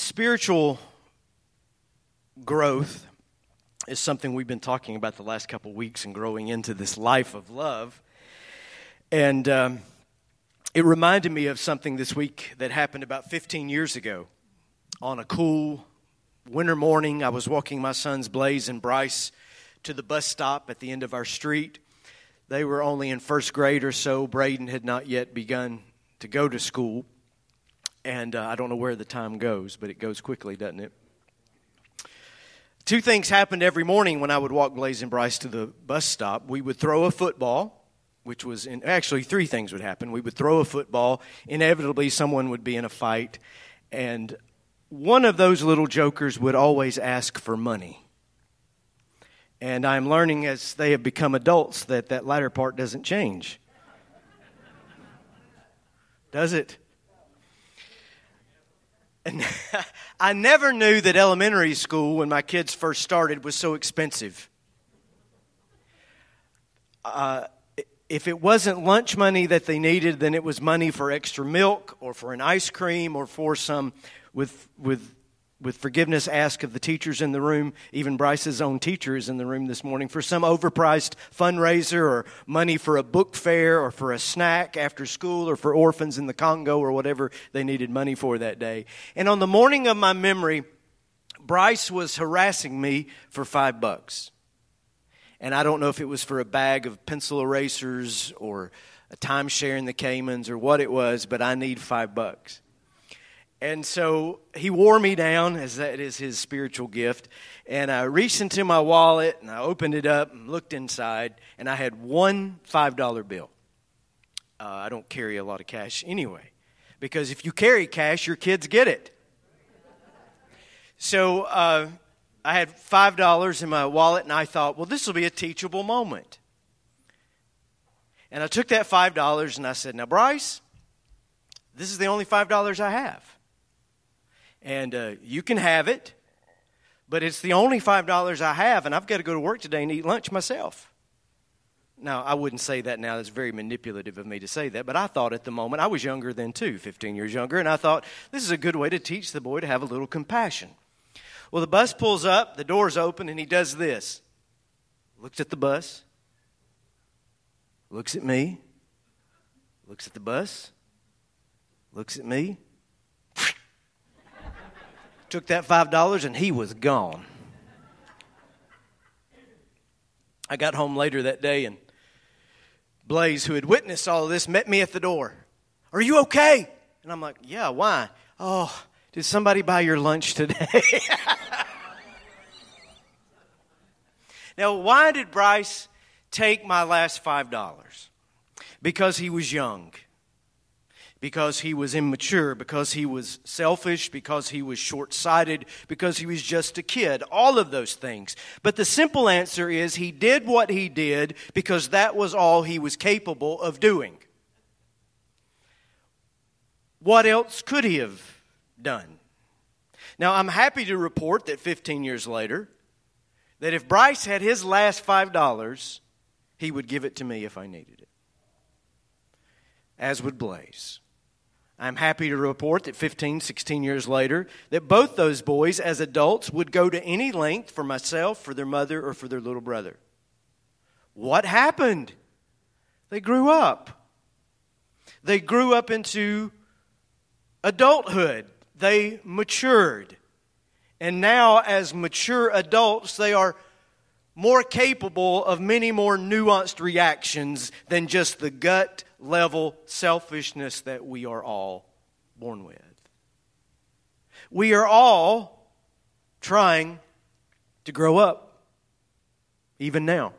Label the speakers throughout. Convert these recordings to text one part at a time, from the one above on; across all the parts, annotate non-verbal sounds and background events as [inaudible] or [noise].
Speaker 1: spiritual growth is something we've been talking about the last couple weeks and growing into this life of love. And um, it reminded me of something this week that happened about 15 years ago. On a cool winter morning, I was walking my sons Blaze and Bryce to the bus stop at the end of our street. They were only in first grade or so. Braden had not yet begun to go to school. And uh, I don't know where the time goes, but it goes quickly, doesn't it? Two things happened every morning when I would walk Blaze and Bryce to the bus stop. We would throw a football which was in, actually three things would happen. We would throw a football, inevitably, someone would be in a fight, and one of those little jokers would always ask for money. And I'm learning as they have become adults that that latter part doesn't change. Does it? And [laughs] I never knew that elementary school, when my kids first started, was so expensive. Uh, if it wasn't lunch money that they needed, then it was money for extra milk or for an ice cream or for some, with, with, with forgiveness, ask of the teachers in the room. Even Bryce's own teacher is in the room this morning for some overpriced fundraiser or money for a book fair or for a snack after school or for orphans in the Congo or whatever they needed money for that day. And on the morning of my memory, Bryce was harassing me for five bucks. And I don't know if it was for a bag of pencil erasers or a timeshare in the Caymans or what it was, but I need five bucks. And so he wore me down, as that is his spiritual gift. And I reached into my wallet and I opened it up and looked inside, and I had one $5 bill. Uh, I don't carry a lot of cash anyway, because if you carry cash, your kids get it. So uh, I had $5 in my wallet, and I thought, well, this will be a teachable moment. And I took that $5 and I said, now, Bryce, this is the only $5 I have. And uh, you can have it, but it's the only $5 I have, and I've got to go to work today and eat lunch myself. Now, I wouldn't say that now. That's very manipulative of me to say that. But I thought at the moment, I was younger then too, 15 years younger, and I thought this is a good way to teach the boy to have a little compassion. Well, the bus pulls up, the door's open, and he does this looks at the bus, looks at me, looks at the bus, looks at me, took that $5, and he was gone. I got home later that day, and Blaze, who had witnessed all of this, met me at the door. Are you okay? And I'm like, Yeah, why? Oh, did somebody buy your lunch today? [laughs] now, why did Bryce take my last $5? Because he was young, because he was immature, because he was selfish, because he was short sighted, because he was just a kid, all of those things. But the simple answer is he did what he did because that was all he was capable of doing. What else could he have done. Now, I'm happy to report that 15 years later, that if Bryce had his last $5, he would give it to me if I needed it, as would Blaze. I'm happy to report that 15, 16 years later, that both those boys, as adults, would go to any length for myself, for their mother, or for their little brother. What happened? They grew up. They grew up into adulthood they matured. And now, as mature adults, they are more capable of many more nuanced reactions than just the gut level selfishness that we are all born with. We are all trying to grow up, even now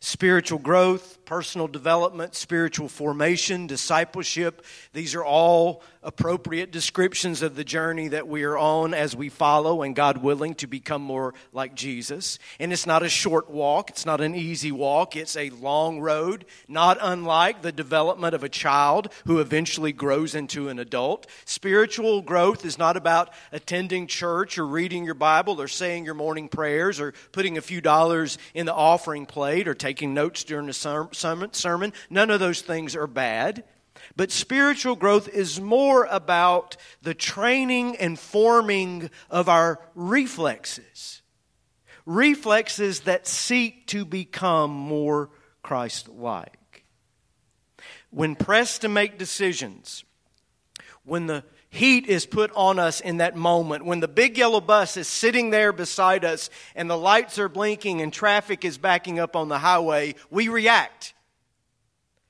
Speaker 1: spiritual growth, personal development, spiritual formation, discipleship. These are all appropriate descriptions of the journey that we are on as we follow and God willing to become more like Jesus. And it's not a short walk, it's not an easy walk, it's a long road, not unlike the development of a child who eventually grows into an adult. Spiritual growth is not about attending church or reading your Bible or saying your morning prayers or putting a few dollars in the offering plate or taking notes during the sermon. None of those things are bad. But spiritual growth is more about the training and forming of our reflexes. Reflexes that seek to become more Christ like. When pressed to make decisions, when the heat is put on us in that moment, when the big yellow bus is sitting there beside us and the lights are blinking and traffic is backing up on the highway, we react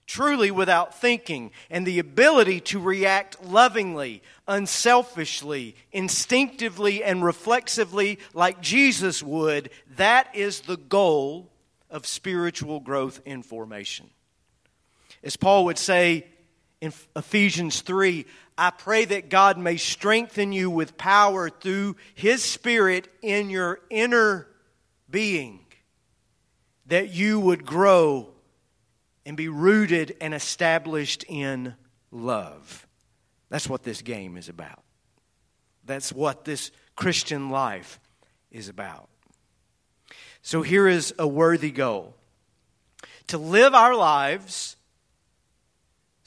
Speaker 1: truly without thinking, and the ability to react lovingly, unselfishly, instinctively, and reflexively like Jesus would, that is the goal of spiritual growth in formation. As Paul would say in Ephesians 3, I pray that God may strengthen you with power through His Spirit in your inner being, that you would grow and be rooted and established in love. That's what this game is about. That's what this Christian life is about. So here is a worthy goal to live our lives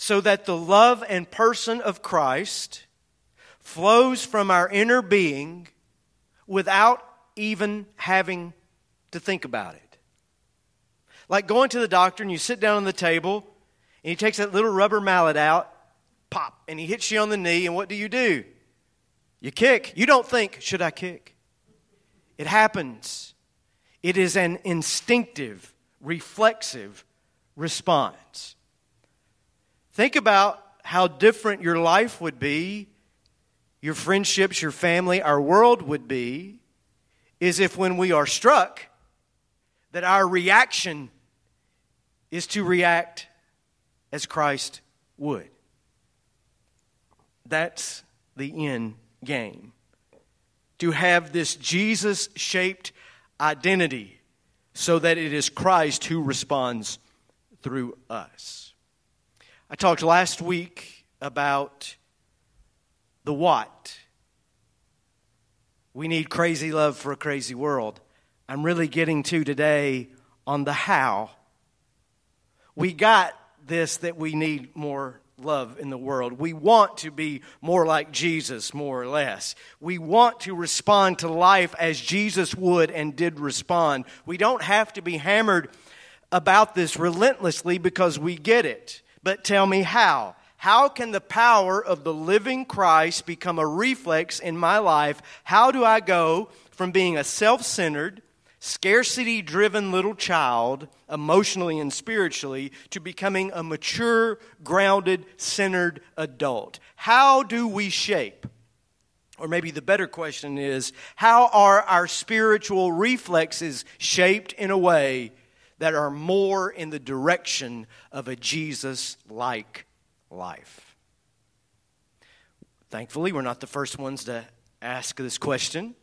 Speaker 1: so that the love and person of Christ flows from our inner being without even having to think about it. Like going to the doctor and you sit down on the table and he takes that little rubber mallet out, pop, and he hits you on the knee, and what do you do? You kick. You don't think, should I kick? It happens. It is an instinctive, reflexive response. Think about how different your life would be, your friendships, your family, our world would be, is if when we are struck, that our reaction is to react as Christ would. That's the end game. To have this Jesus shaped identity so that it is Christ who responds through us. I talked last week about the what. We need crazy love for a crazy world. I'm really getting to today on the how we got this that we need more love in the world. We want to be more like Jesus, more or less. We want to respond to life as Jesus would and did respond. We don't have to be hammered about this relentlessly because we get it. But tell me how. How can the power of the living Christ become a reflex in my life? How do I go from being a self centered, scarcity driven little child, emotionally and spiritually, to becoming a mature, grounded, centered adult? How do we shape? Or maybe the better question is how are our spiritual reflexes shaped in a way that are more in the direction of a Jesus like life? Thankfully, we're not the first ones to ask this question.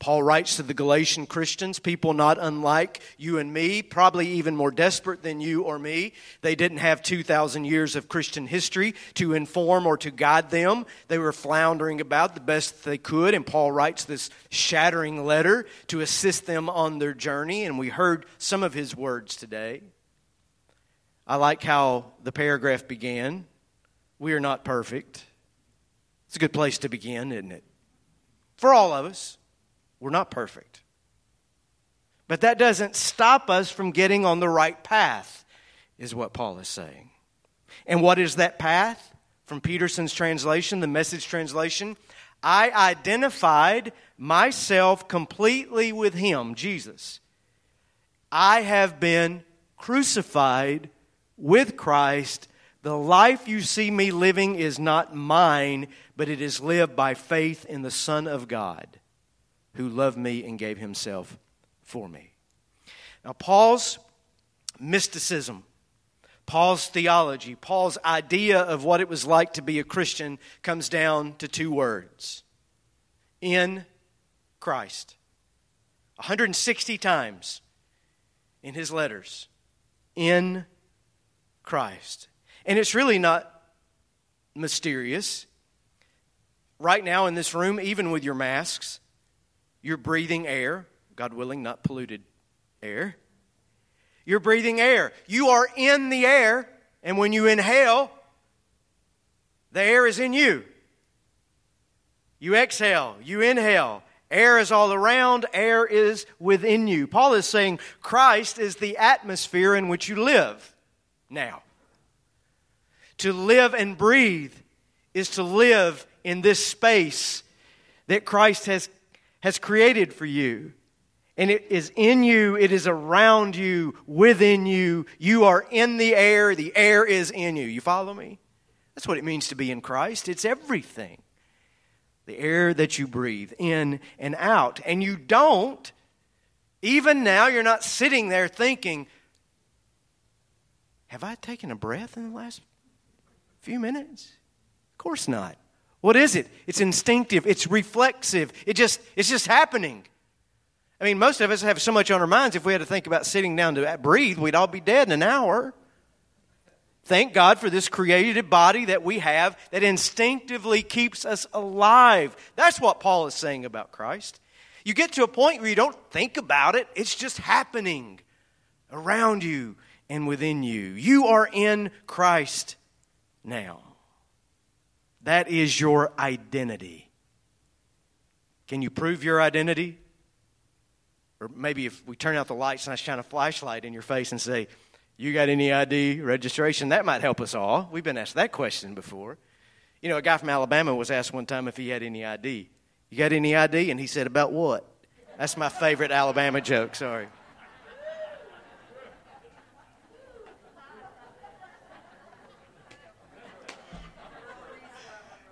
Speaker 1: Paul writes to the Galatian Christians, people not unlike you and me, probably even more desperate than you or me. They didn't have 2,000 years of Christian history to inform or to guide them. They were floundering about the best they could, and Paul writes this shattering letter to assist them on their journey, and we heard some of his words today. I like how the paragraph began. We are not perfect. It's a good place to begin, isn't it? For all of us. We're not perfect. But that doesn't stop us from getting on the right path, is what Paul is saying. And what is that path? From Peterson's translation, the message translation, I identified myself completely with him, Jesus. I have been crucified with Christ. The life you see me living is not mine, but it is lived by faith in the Son of God who loved me and gave himself for me. Now, Paul's mysticism, Paul's theology, Paul's idea of what it was like to be a Christian comes down to two words in Christ. 160 times in his letters. In Christ. And it's really not mysterious. Right now in this room, even with your masks, you're breathing air, God willing, not polluted air. You're breathing air. You are in the air, and when you inhale, The air is in you. You exhale, you inhale. Air is all around, air is within you. Paul is saying Christ is the atmosphere in which you live now. To live and breathe is to live in this space that Christ has, has created for you. And it is in you, it is around you, within you. You are in the air, the air is in you. You follow me? That's what it means to be in Christ. It's everything. The air that you breathe in and out. And you don't, even now, you're not sitting there thinking, Have I taken a breath in the last few minutes? Of course not. What is it? It's instinctive, it's reflexive, it just, it's just happening. I mean, most of us have so much on our minds, if we had to think about sitting down to breathe, we'd all be dead in an hour. Thank God for this created body that we have that instinctively keeps us alive. That's what Paul is saying about Christ. You get to a point where you don't think about it, it's just happening around you and within you. You are in Christ now. That is your identity. Can you prove your identity? Or maybe if we turn out the lights and I shine a flashlight in your face and say, You got any ID registration? That might help us all. We've been asked that question before. You know, a guy from Alabama was asked one time if he had any ID. You got any ID? And he said, About what? That's my favorite Alabama joke, sorry.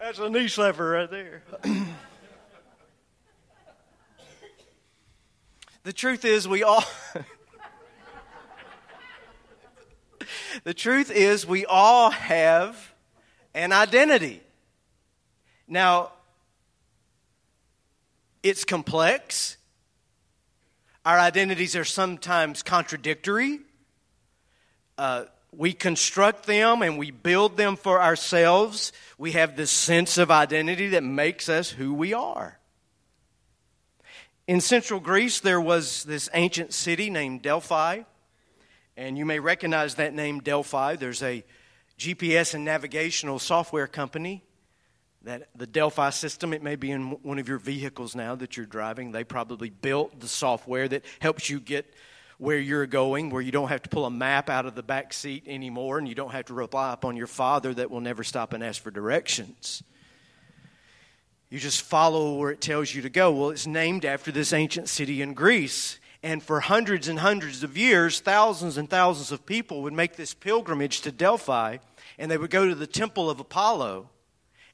Speaker 1: That's a knee slapper right there. the truth is, we all. the truth is, we all have an identity. Now, it's complex. Our identities are sometimes contradictory. Uh, we construct them and we build them for ourselves. We have this sense of identity that makes us who we are. In central Greece, there was this ancient city named Delphi, and you may recognize that name Delphi. There's a GPS and navigational software company that the Delphi system, it may be in one of your vehicles now that you're driving. They probably built the software that helps you get where you're going, where you don't have to pull a map out of the back seat anymore and you don't have to rely upon your father that will never stop and ask for directions. You just follow where it tells you to go. Well, it's named after this ancient city in Greece. And for hundreds and hundreds of years, thousands and thousands of people would make this pilgrimage to Delphi and they would go to the temple of Apollo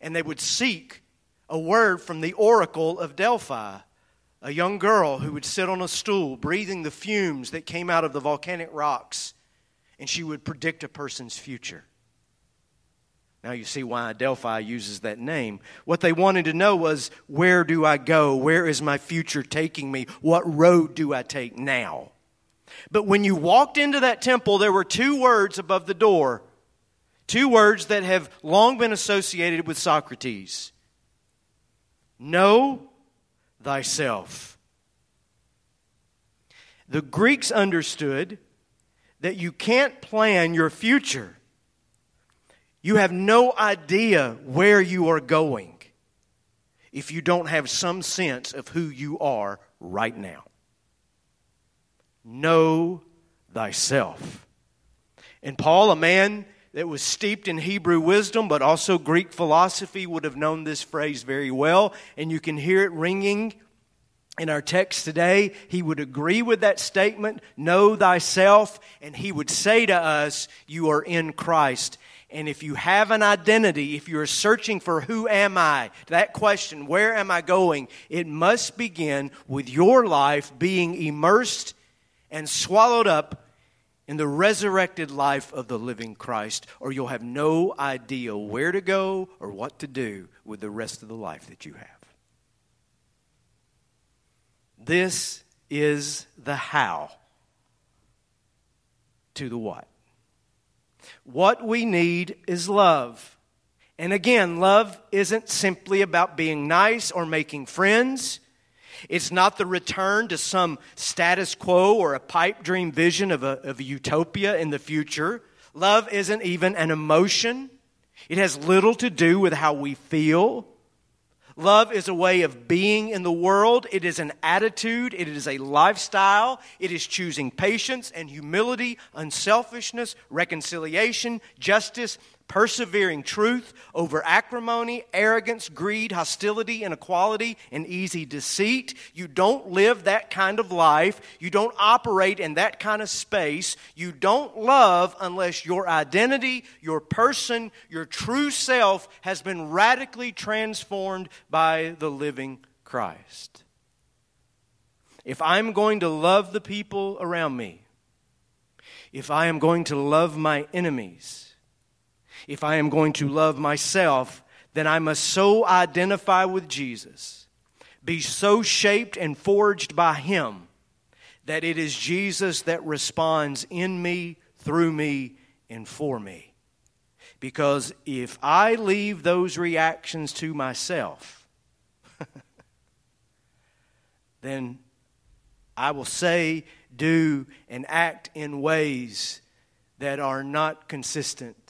Speaker 1: and they would seek a word from the oracle of Delphi a young girl who would sit on a stool breathing the fumes that came out of the volcanic rocks, and she would predict a person's future. Now you see why Delphi uses that name. What they wanted to know was where do I go? Where is my future taking me? What road do I take now? But when you walked into that temple, there were two words above the door. Two words that have long been associated with Socrates. Know thyself. The Greeks understood that you can't plan your future. You have no idea where you are going if you don't have some sense of who you are right now. Know thyself. And Paul, a man that was steeped in Hebrew wisdom, but also Greek philosophy, would have known this phrase very well. And you can hear it ringing in our text today. He would agree with that statement, know thyself, and he would say to us, You are in Christ. And if you have an identity, if you're searching for who am I, that question, where am I going, it must begin with your life being immersed and swallowed up in the resurrected life of the living Christ, or you'll have no idea where to go or what to do with the rest of the life that you have. This is the how to the what. What we need is love. And again, love isn't simply about being nice or making friends. It's not the return to some status quo or a pipe dream vision of a, of a utopia in the future. Love isn't even an emotion. It has little to do with how we feel. Love is a way of being in the world. It is an attitude. It is a lifestyle. It is choosing patience and humility, unselfishness, reconciliation, justice, persevering truth over acrimony, arrogance, greed, hostility, inequality, and easy deceit. You don't live that kind of life. You don't operate in that kind of space. You don't love unless your identity, your person, your true self has been radically transformed by the living Christ. If I'm going to love the people around me, if I am going to love my enemies, if I am going to love myself, then I must so identify with Jesus, be so shaped and forged by Him, that it is Jesus that responds in me, through me, and for me. Because if I leave those reactions to myself, [laughs] then I will say, do, and act in ways that are not consistent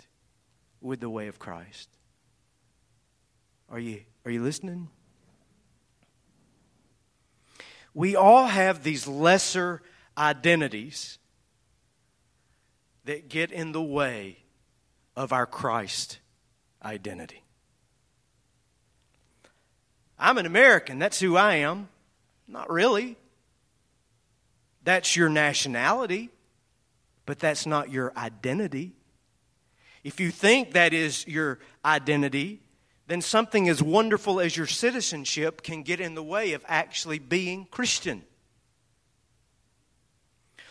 Speaker 1: with the way of Christ. Are you, are you listening? We all have these lesser identities that get in the way of our Christ identity. I'm an American. That's who I am. Not really. That's your nationality, but that's not your identity. If you think that is your identity, then something as wonderful as your citizenship can get in the way of actually being Christian.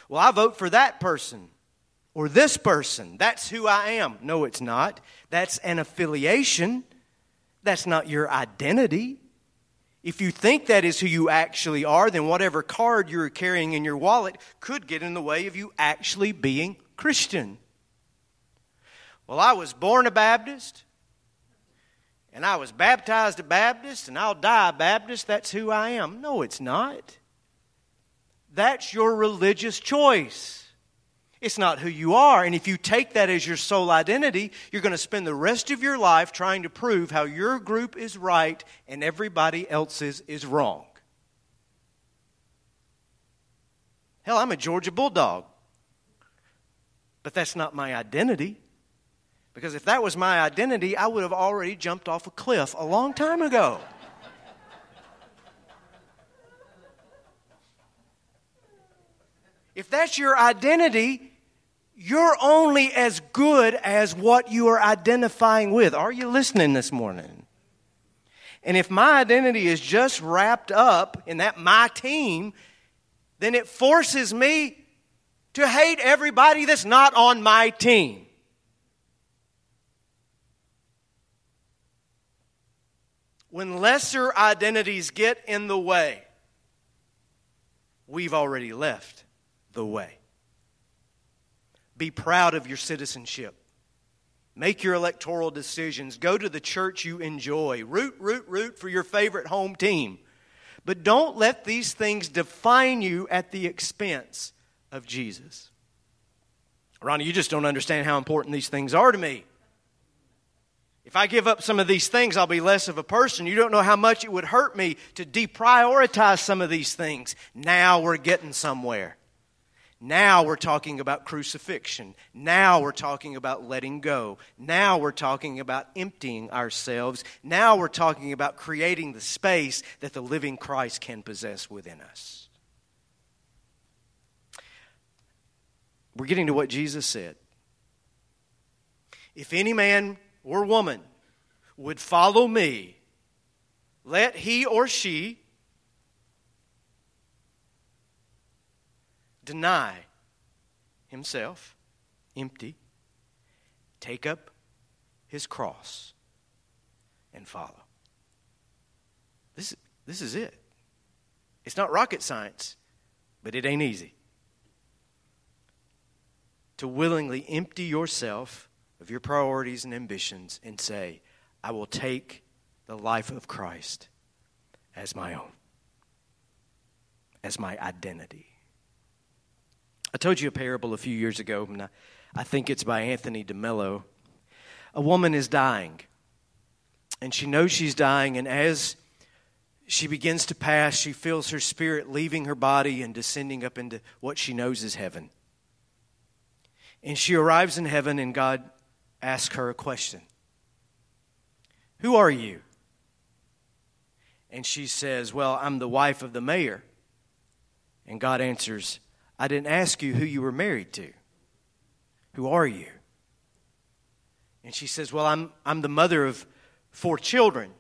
Speaker 1: Well, I vote for that person or this person. That's who I am. No, it's not. That's an affiliation. That's not your identity. If you think that is who you actually are, then whatever card you're carrying in your wallet could get in the way of you actually being Christian. Well, I was born a Baptist, and I was baptized a Baptist, and I'll die a Baptist. That's who I am. No, it's not. That's your religious choice. It's not who you are. And if you take that as your sole identity, you're going to spend the rest of your life trying to prove how your group is right and everybody else's is wrong. Hell, I'm a Georgia Bulldog. But that's not my identity. Because if that was my identity, I would have already jumped off a cliff a long time ago. if that's your identity, you're only as good as what you are identifying with. Are you listening this morning? And if my identity is just wrapped up in that my team, then it forces me to hate everybody that's not on my team. When lesser identities get in the way, we've already left the way. Be proud of your citizenship. Make your electoral decisions. Go to the church you enjoy. Root, root, root for your favorite home team. But don't let these things define you at the expense of Jesus. Ronnie, you just don't understand how important these things are to me. If I give up some of these things, I'll be less of a person. You don't know how much it would hurt me to deprioritize some of these things. Now we're getting somewhere. Now we're talking about crucifixion. Now we're talking about letting go. Now we're talking about emptying ourselves. Now we're talking about creating the space that the living Christ can possess within us. We're getting to what Jesus said. If any man or woman would follow me, let he or she deny himself, empty, take up his cross, and follow. This, this is it. It's not rocket science, but it ain't easy. To willingly empty yourself of your priorities and ambitions and say, I will take the life of Christ as my own, as my identity. I told you a parable a few years ago, and I, I think it's by Anthony DeMello. A woman is dying, and she knows she's dying, and as she begins to pass, she feels her spirit leaving her body and descending up into what she knows is heaven. And she arrives in heaven, and God asks her a question Who are you? And she says, Well, I'm the wife of the mayor. And God answers, I didn't ask you who you were married to. Who are you? And she says, Well, I'm, I'm the mother of four children.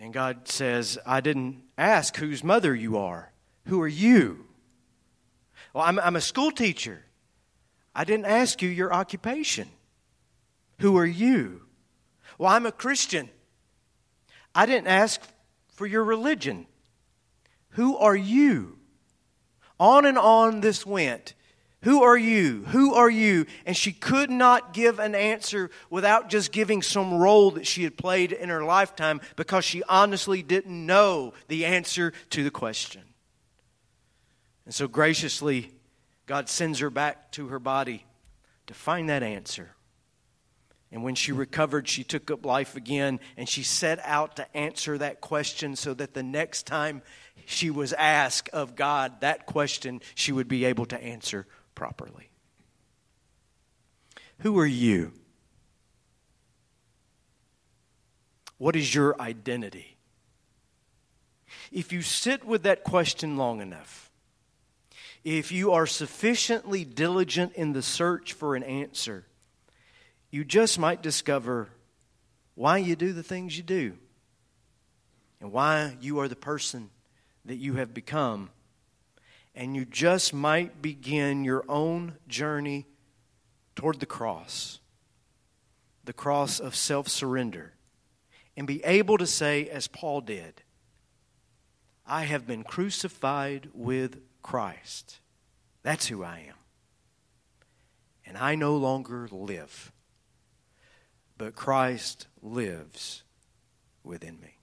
Speaker 1: And God says, I didn't ask whose mother you are. Who are you? Well, I'm, I'm a school teacher. I didn't ask you your occupation. Who are you? Well, I'm a Christian. I didn't ask for your religion. Who are you? On and on this went. Who are you? Who are you? And she could not give an answer without just giving some role that she had played in her lifetime because she honestly didn't know the answer to the question. And so graciously, God sends her back to her body to find that answer. And when she recovered, she took up life again and she set out to answer that question so that the next time she was asked of God that question, she would be able to answer properly. Who are you? What is your identity? If you sit with that question long enough, if you are sufficiently diligent in the search for an answer, you just might discover why you do the things you do and why you are the person that you have become. And you just might begin your own journey toward the cross, the cross of self surrender, and be able to say, as Paul did, I have been crucified with Christ. That's who I am. And I no longer live, but Christ lives within me.